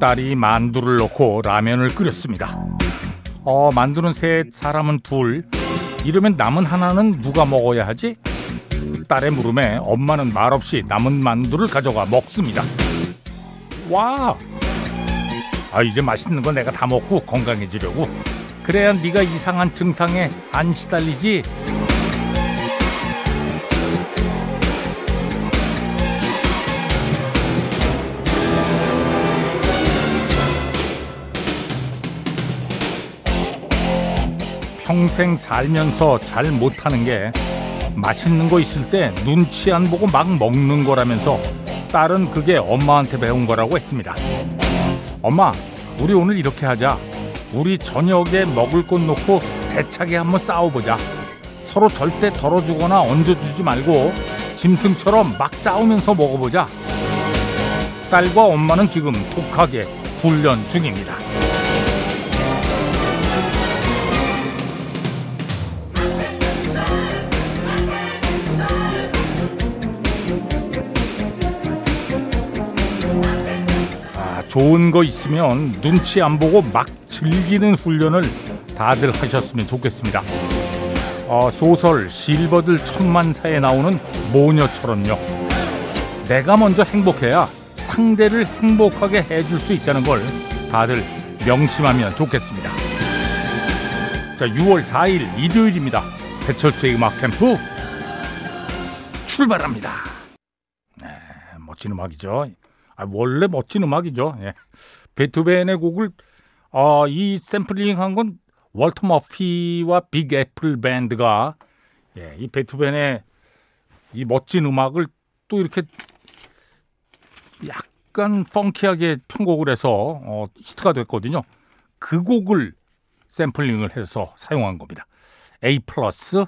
딸이 만두를 넣고 라면을 끓였습니다. 어, 만두는 셋, 사람은 둘. 이러면 남은 하나는 누가 먹어야 하지? 딸의 물음에 엄마는 말없이 남은 만두를 가져가 먹습니다. 와! 아, 이제 맛있는 거 내가 다 먹고 건강해지려고. 그래야 네가 이상한 증상에 안 시달리지. 평생 살면서 잘 못하는 게 맛있는 거 있을 때 눈치 안 보고 막 먹는 거라면서 딸은 그게 엄마한테 배운 거라고 했습니다. 엄마, 우리 오늘 이렇게 하자. 우리 저녁에 먹을 것 놓고 대차게 한번 싸워보자. 서로 절대 덜어주거나 얹어주지 말고 짐승처럼 막 싸우면서 먹어보자. 딸과 엄마는 지금 독하게 훈련 중입니다. 좋은 거 있으면 눈치 안 보고 막 즐기는 훈련을 다들 하셨으면 좋겠습니다. 어, 소설 실버들 천만사에 나오는 모녀처럼요. 내가 먼저 행복해야 상대를 행복하게 해줄 수 있다는 걸 다들 명심하면 좋겠습니다. 자, 6월 4일 일요일입니다. 배철수의 음악 캠프 출발합니다. 네, 멋진 음악이죠. 아, 원래 멋진 음악이죠. 예. 베토벤의 곡을 어, 이 샘플링한 건 월터 머피와 빅 애플 밴드가 예, 이 베토벤의 이 멋진 음악을 또 이렇게 약간 펑키하게 편곡을 해서 어, 히트가 됐거든요. 그 곡을 샘플링을 해서 사용한 겁니다. A 플러스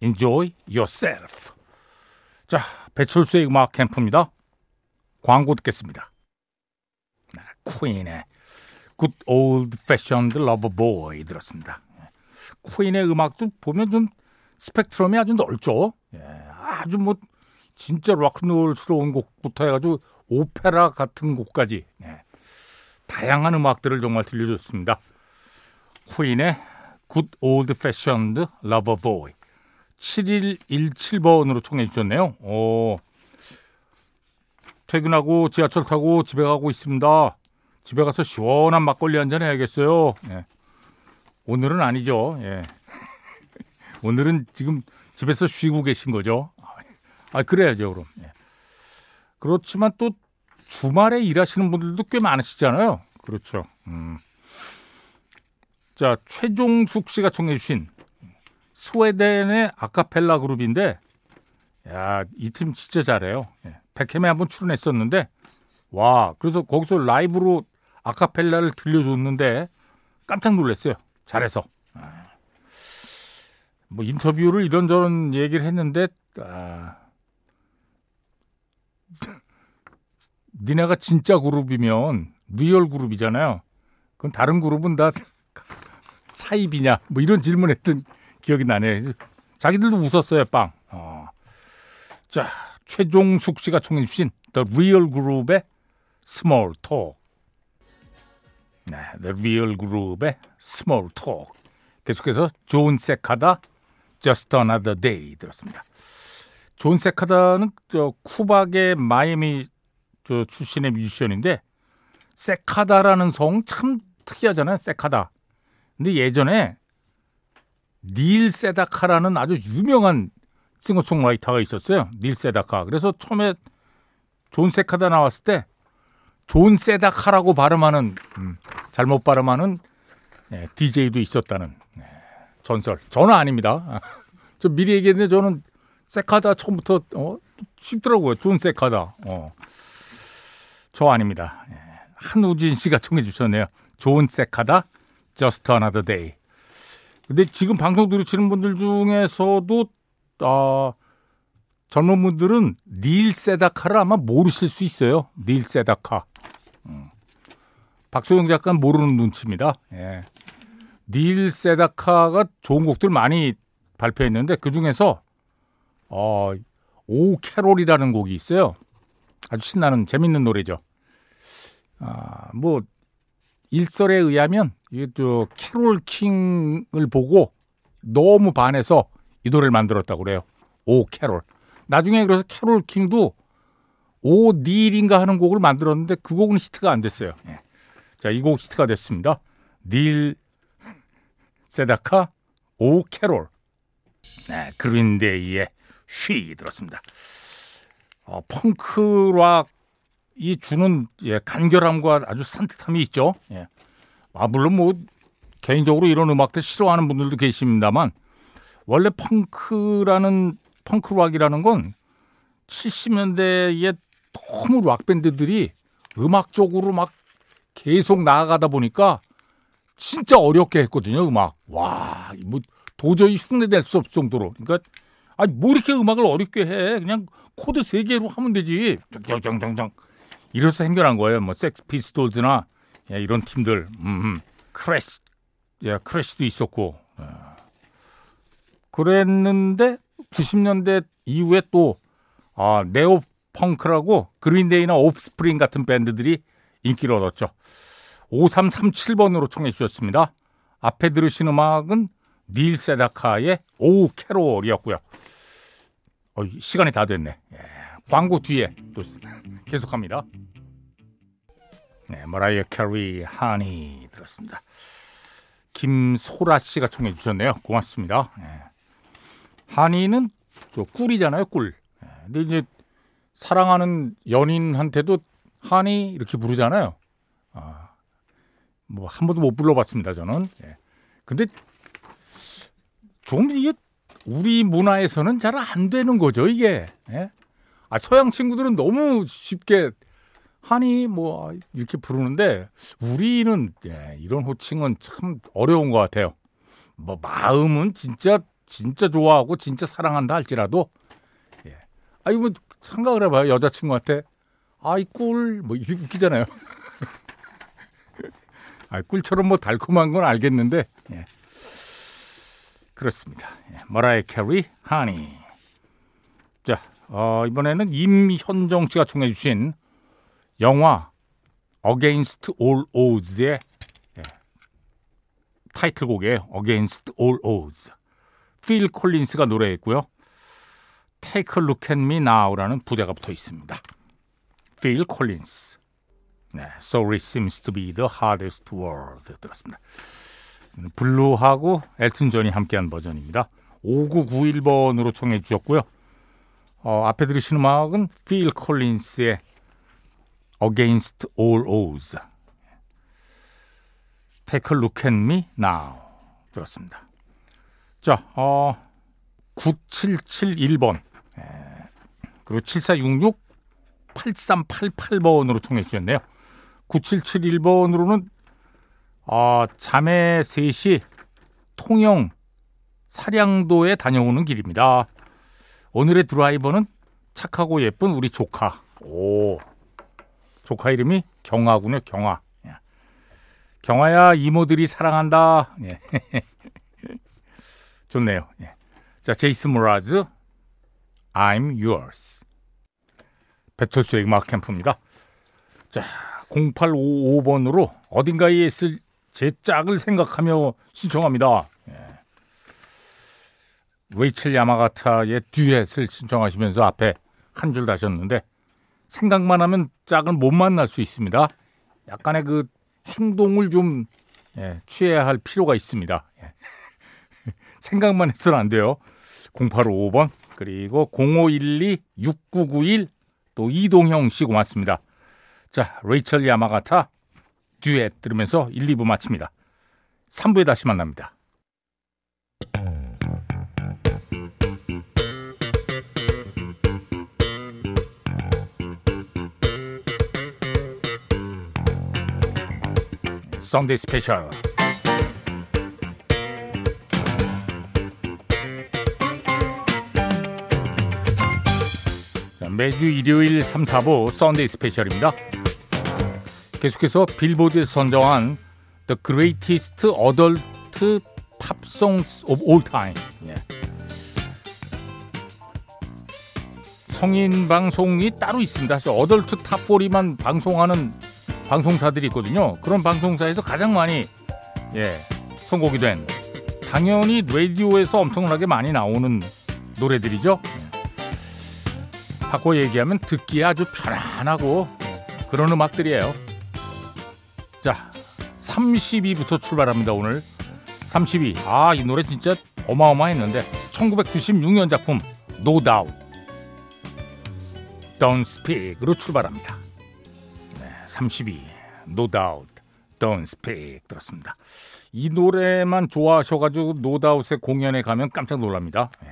Enjoy Yourself. 자, 배철수의 음악 캠프입니다. 광고 듣겠습니다. 퀸의 Good Old Fashioned Lover Boy 들었습니다. 퀸의 음악도 보면 좀 스펙트럼이 아주 넓죠. 예, 아주 뭐 진짜 락큰롤스러운 곡부터 해가지고 오페라 같은 곡까지 예, 다양한 음악들을 정말 들려줬습니다. 퀸의 Good Old Fashioned Lover Boy 7117번으로 청해 주셨네요. 오. 퇴근하고 지하철 타고 집에 가고 있습니다. 집에 가서 시원한 막걸리 한 잔 해야겠어요. 예. 오늘은 아니죠. 예. 오늘은 지금 집에서 쉬고 계신 거죠. 아, 그래야죠, 그럼. 예. 그렇지만 또 주말에 일하시는 분들도 꽤 많으시잖아요. 그렇죠. 음. 자, 최종숙 씨가 청해주신 스웨덴의 아카펠라 그룹인데, 야, 이 팀 진짜 잘해요. 예. 백햄에 한번 출연했었는데 와 그래서 거기서 라이브로 아카펠라를 들려줬는데 깜짝 놀랐어요. 잘해서. 아. 뭐 인터뷰를 이런저런 얘기를 했는데 아, 니네가 진짜 그룹이면 리얼 그룹이잖아요. 그럼 다른 그룹은 다 사이비냐? 뭐 이런 질문했던 기억이 나네. 자기들도 웃었어요, 빵. 어. 자, 최종숙 씨가 청해 주신 The Real Group의 Small Talk. 네, The Real Group의 Small Talk. 계속해서 존 세카다 Just Another Day 들었습니다. 존 세카다는 저 쿠바계 마이애미 저 출신의 뮤지션인데 세카다라는 성 참 특이하잖아요. 세카다. 근데 예전에 닐 세다카라는 아주 유명한 싱어송라이터가 있었어요. 닐 세다카. 그래서 처음에 존 세카다 나왔을 때 존 세다카라고 발음하는 음, 잘못 발음하는 네, DJ도 있었다는 네, 전설. 저는 아닙니다. 저 미리 얘기했는데 저는 세카다 처음부터 어, 쉽더라고요. 존 세카다. 어. 저 아닙니다. 네, 한우진 씨가 청해 주셨네요. 존 세카다 Just Another Day. 근데 지금 방송 들으시는 분들 중에서도 어, 젊은 분들은 닐 세다카를 아마 모르실 수 있어요. 닐 세다카. 음. 박소영 작가는 모르는 눈치입니다. 예. 닐 세다카가 좋은 곡들 많이 발표했는데 그 중에서 어, Oh Carol이라는 곡이 있어요. 아주 신나는 재밌는 노래죠. 아, 뭐 일설에 의하면 이게 저 캐롤 킹을 보고 너무 반해서 이 노래를 만들었다고 그래요. Oh Carol. 나중에 그래서 캐롤 킹도 Oh Neil인가 하는 곡을 만들었는데 그 곡은 히트가 안 됐어요. 예. 자, 이 곡 히트가 됐습니다. 닐 세다카 Oh Carol. 네, 그린데이의 쉬 들었습니다. 어, 펑크락이 주는 예, 간결함과 아주 산뜻함이 있죠. 예. 아, 물론 뭐 개인적으로 이런 음악들 싫어하는 분들도 계십니다만 원래 펑크라는 펑크 락이라는 건 70년대에 너무 락 밴드들이 음악적으로 막 계속 나아가다 보니까 진짜 어렵게 했거든요, 음악. 와, 뭐 도저히 흉내낼 수 없을 정도로. 그러니까 아니 뭐 이렇게 음악을 어렵게 해? 그냥 코드 세 개로 하면 되지. 짱짱짱짱. 이래서 생겨난 거예요. 뭐 섹스 피스톨즈나 야, 이런 팀들. 음, 크래시, 야, 크래시도 있었고. 야. 그랬는데 90년대 이후에 또 아, 네오 펑크라고 그린데이나 오프스프링 같은 밴드들이 인기를 얻었죠. 5337번으로 청해 주셨습니다. 앞에 들으신 음악은 닐 세다카의 Oh Carol이었고요. 어, 시간이 다 됐네. 예, 광고 뒤에 또 계속합니다. 네, 머라이어 캐리 Honey 들었습니다. 김소라 씨가 청해 주셨네요. 고맙습니다. 예. Honey는 저 꿀이잖아요, 꿀. 예, 근데 이제 사랑하는 연인한테도 하니 이렇게 부르잖아요. 아, 뭐 한 번도 못 불러봤습니다, 저는. 예. 근데 좀 이게 우리 문화에서는 잘 안 되는 거죠, 이게. 예? 아, 서양 친구들은 너무 쉽게 하니 뭐 이렇게 부르는데 우리는 예, 이런 호칭은 참 어려운 것 같아요. 뭐 마음은 진짜 진짜 좋아하고 진짜 사랑한다 할지라도 예. 아니 뭐 생각을 해봐요 여자친구한테 아이 꿀 뭐 이렇게 웃기잖아요. 아 꿀처럼 뭐 달콤한 건 알겠는데 예. 그렇습니다. 예. 머라이 캐리 Honey. 자 어, 이번에는 임현정 씨가 청해 주신 영화 Against All Odds의 예. 타이틀곡이에요. Against All Odds. 필 콜린스가 노래했고요. Take a Look at Me Now라는 부제가 붙어 있습니다. 필 콜린스. 네, Sorry seems to be the hardest word 들었습니다. 블루하고 엘튼 존이 함께한 버전입니다. 5991번으로 청해 주셨고요. 어, 앞에 들으신 음악은 필 콜린스의 Against All Odds. Take a look at me now. 들었습니다. 자, 어, 9771번. 그리고 7466 8388번으로 청해 주셨네요. 9771번으로는 어, 자매 셋이 통영 사량도에 다녀오는 길입니다. 오늘의 드라이버는 착하고 예쁜 우리 조카. 오. 조카 이름이 경아군요, 경아. 예. 경아야, 이모들이 사랑한다. 예. 좋네요. 예. 자, 제이스 모라즈, I'm yours. 배철수의 음악 캠프입니다. 자, 0855번으로 어딘가에 있을 제 짝을 생각하며 신청합니다. 예. 레이첼 야마가타의 듀엣을 신청하시면서 앞에 한 줄 다셨는데 생각만 하면 짝을 못 만날 수 있습니다. 약간의 그 행동을 좀 예, 취해야 할 필요가 있습니다. 예. 생각만 해서는 안 돼요. 0855번 그리고 0512-6991 또 이동형 씨 고맙습니다. 자, 레이첼 야마가타 듀엣 들으면서 1, 2부 마칩니다. 3부에 다시 만납니다. 썬데이 스페셜 매주 일요일 3, 4부 썬데이 스페셜입니다. 계속해서 빌보드에서 선정한 The Greatest Adult Pop Songs of All Time 예. 성인 방송이 따로 있습니다. Adult Top 40만 방송하는 방송사들이 있거든요. 그런 방송사에서 가장 많이 예, 선곡이 된 당연히 라디오에서 엄청나게 많이 나오는 노래들이죠. 바꿔 얘기하면 듣기에 아주 편안하고 그런 음악들이에요. 자, 32부터 출발합니다, 오늘. 32. 아, 이 노래 진짜 어마어마했는데. 1996년 작품, No Doubt. Don't Speak으로 출발합니다. 네, 32. No Doubt. Don't Speak 들었습니다. 이 노래만 좋아하셔가지고 노다웃의 공연에 가면 깜짝 놀랍니다. 네.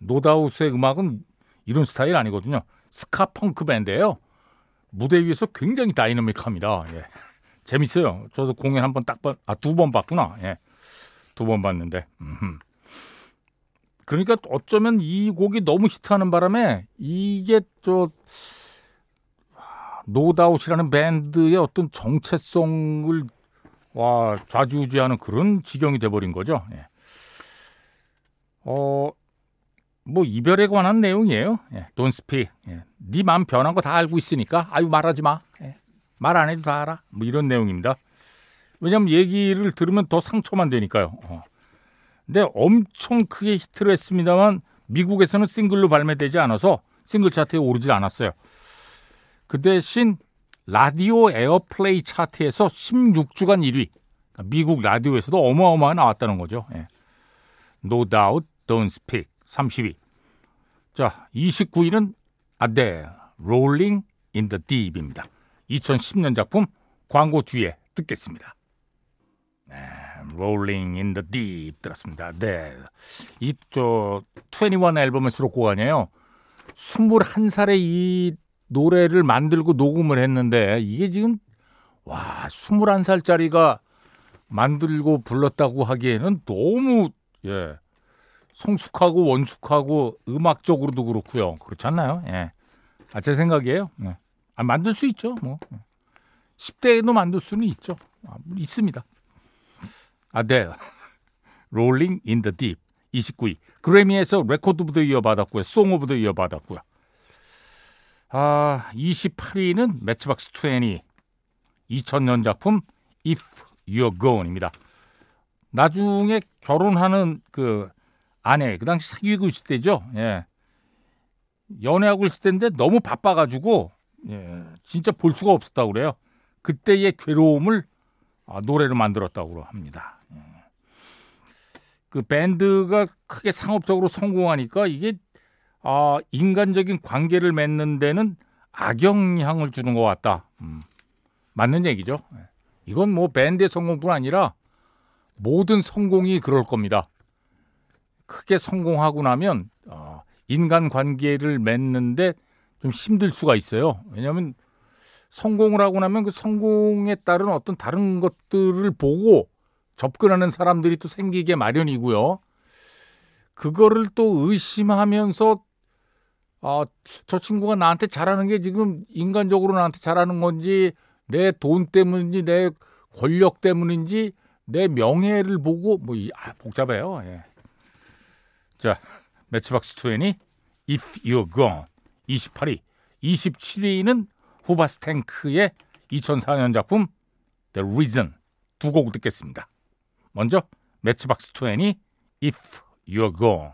노다웃의 음악은 이런 스타일 아니거든요. 스카 펑크 밴드예요. 무대 위에서 굉장히 다이너믹합니다. 예. 재밌어요. 저도 공연 한 번딱 번, 아, 두 번 봤구나. 예. 두 번 봤는데. 그러니까 어쩌면 이 곡이 너무 히트하는 바람에 이게 저 노다웃이라는 밴드의 어떤 정체성을 와 좌지우지하는 그런 지경이 돼버린 거죠. 예. 어, 뭐 이별에 관한 내용이에요. 예, Don't. 예. 네 마음 변한 거 다 알고 있으니까 아유 말하지 마. 예. 말안 해도 다 알아. 뭐 이런 내용입니다. 왜냐하면 얘기를 들으면 더 상처만 되니까요. 어. 근데 엄청 크게 히트를 했습니다만 미국에서는 싱글로 발매되지 않아서 싱글 차트에 오르질 않았어요. 그 대신 라디오 airplay 차트에서 16주간 1위. 그러니까 미국 라디오에서도 어마어마하게 나왔다는 거죠. 예. No doubt, don't speak. 30위. 자, 29위는 아델, Rolling in the Deep입니다. 2010년 작품 광고 뒤에 듣겠습니다. 네, Rolling in the Deep 들었습니다. 네. 이저 21 앨범의 수록곡 아니에요. 21살에 이 노래를 만들고 녹음을 했는데 이게 지금 와, 21살짜리가 만들고 불렀다고 하기에는 너무 예. 성숙하고 원숙하고 음악적으로도 그렇고요. 그렇지 않나요? 예. 아, 제 생각이에요. 예. 아, 만들 수 있죠. 뭐. 10대에도 만들 수는 있죠. 아, 있습니다. 아델. Rolling in the Deep. 29위. 그래미에서 Record of the Year 받았고요. Song of the Year 받았고요. 아, 28위는 매치박스 20. 2000년 작품 If You're Gone입니다. 나중에 결혼하는 그 아내 그 당시 사귀고 있을 때죠. 예. 연애하고 있을 때인데 너무 바빠가지고 예, 진짜 볼 수가 없었다고 그래요. 그때의 괴로움을 아, 노래로 만들었다고 합니다. 예. 그 밴드가 크게 상업적으로 성공하니까 이게 아, 인간적인 관계를 맺는 데는 악영향을 주는 것 같다. 음, 맞는 얘기죠. 예. 이건 뭐 밴드의 성공뿐 아니라 모든 성공이 그럴 겁니다. 크게 성공하고 나면 어, 인간 관계를 맺는데 좀 힘들 수가 있어요. 왜냐하면 성공을 하고 나면 그 성공에 따른 어떤 다른 것들을 보고 접근하는 사람들이 또 생기게 마련이고요. 그거를 또 의심하면서 아, 저 친구가 나한테 잘하는 게 지금 인간적으로 나한테 잘하는 건지 내 돈 때문인지 내 권력 때문인지 내 명예를 보고 뭐 아, 복잡해요. 예. 자, 매치박스 20 If You're Gone 28위, 27위는 후바스탱크의 2004년 작품 The Reason 두 곡 듣겠습니다. 먼저 매치박스 20 If You're Gone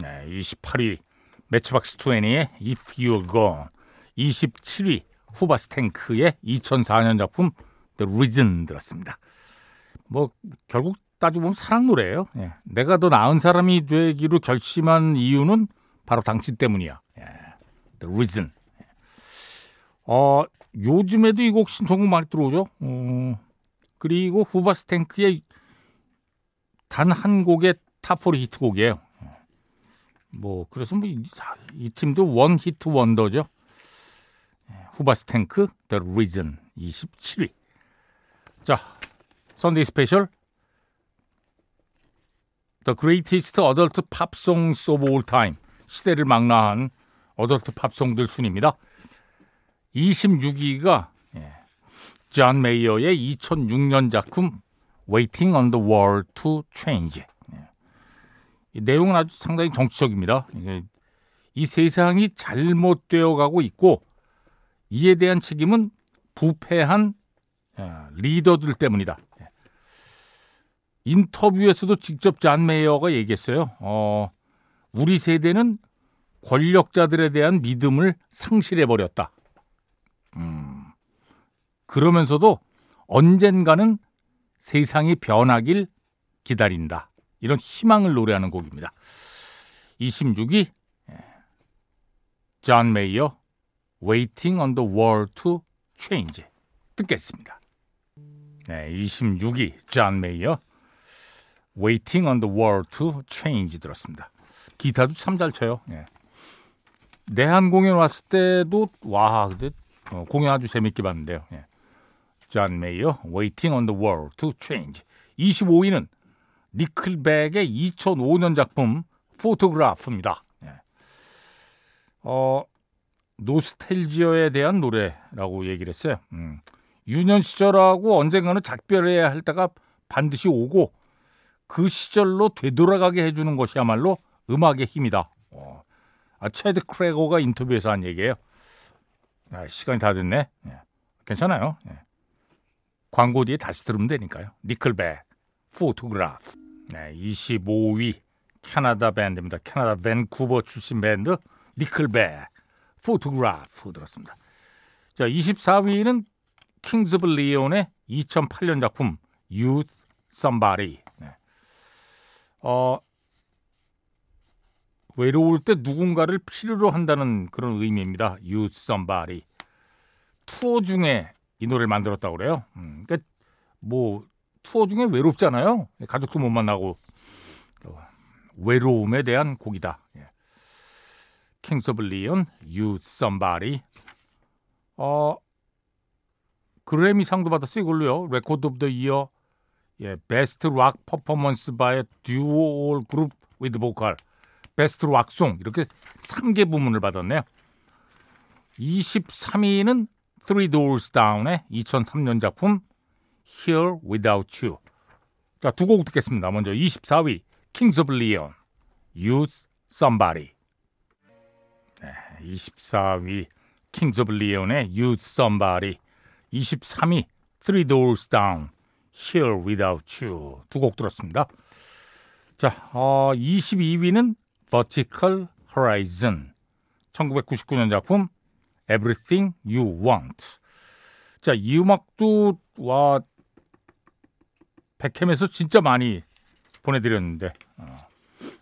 네, 28위 매치박스 20의 If You're Gone 27위 후바스탱크의 2004년 작품 The Reason 들었습니다. 뭐 결국 따지고 보면 사랑 노래예요. 예. 내가 더 나은 사람이 되기로 결심한 이유는 바로 당신 때문이야. 예. The reason. 어, 요즘에도 이 곡 신청곡 많이 들어오죠. 어, 그리고 후바스탱크의 단 한 곡의 탑4 히트곡이에요. 예. 뭐 그래서 뭐 이 팀도 one hit wonder죠. 예. 후바스탱크 The Reason 27위. 자, Sunday Special The Greatest Adult Pop Songs of All Time 시대를 망라한 adult 팝송들 순입니다. 26위가 존 메이어의 2006년 작품 Waiting on the World to Change. 예. 이 내용은 아주 상당히 정치적입니다. 이 세상이 잘못되어 가고 있고 이에 대한 책임은 부패한 아, 리더들 때문이다. 예. 인터뷰에서도 직접 잔 메이어가 얘기했어요. 어, 우리 세대는 권력자들에 대한 믿음을 상실해 버렸다. 음, 그러면서도 언젠가는 세상이 변하길 기다린다. 이런 희망을 노래하는 곡입니다. 26위 존 메이어 Waiting on the World to Change 듣겠습니다. 네, 26위 존 메이어 Waiting on the World to Change 들었습니다. 기타도 참 잘 쳐요. 네. 내한 공연 왔을 때도 와 근데 어, 공연 아주 재밌게 봤는데요. 예. 존 메이어 Waiting on the World to Change 25위는 니클백의 2005년 작품 Photograph입니다. 예. 어, 노스텔지어에 대한 노래라고 얘기를 했어요. 음. 유년 시절하고 언젠가는 작별해야 할 때가 반드시 오고 그 시절로 되돌아가게 해주는 것이야말로 음악의 힘이다. 어. 아, 채드 크로거가 인터뷰에서 한 얘기예요. 아, 시간이 다 됐네. 예. 괜찮아요. 예. 광고 뒤에 다시 들으면 되니까요. 니클백, Photograph. 네, 25위 캐나다 밴드입니다. 캐나다 밴쿠버 출신 밴드 니클백, Photograph 들었습니다. 자, 24위는 킹스 오브 리온의 2008년 작품 Use. 네. 어, 외로울 때 누군가를 필요로 한다는 그런 의미입니다. Use Somebody. 투어 중에 이 노래를 만들었다고 그래요. 음, 그러니까 뭐 투어 중에 외롭잖아요. 가족도 못 만나고 외로움에 대한 곡이다. 예. Kings of Leon, Use Somebody. 어 그래미 상도 받았어요 이걸로요. Record of the Year 예, Best Rock Performance by Duo Group with Vocal. Best Rock Song 이렇게 3개 부문을 받았네요. 23위는 Three Doors Down의 2003년 작품 Here Without You. 자, 두 곡 듣겠습니다. 먼저 24위 Kings of Leon, Use Somebody. 네, 24위 Kings of Leon의 Use Somebody. 23위 Three Doors Down, Here Without You. 두 곡 들었습니다. 자, 어, 22위는 Vertical Horizon. 1999년 작품 Everything You Want. 자, 이 음악도 와 백캠에서 진짜 많이 보내드렸는데 어.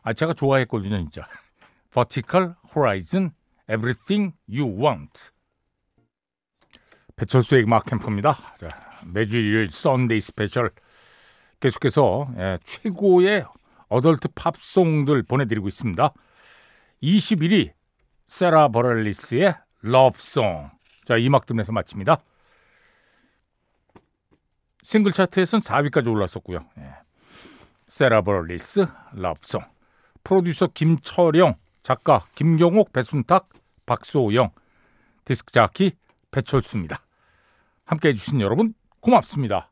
아 제가 좋아했거든요 진짜 Vertical Horizon Everything You Want 배철수의 음악 캠프입니다 자, 매주 일요일 Sunday Special 계속해서 예, 최고의 adult 팝송들 보내드리고 있습니다 21위 세라 버럴리스의 Love Song 자, 이 음악 들으면서 마칩니다 싱글 차트에선 4위까지 올랐었고요. 예. 세라버리스 Love Song 프로듀서 김철영 작가 김경옥 배순탁 박소영 디스크 자키 배철수입니다. 함께 해 주신 여러분 고맙습니다.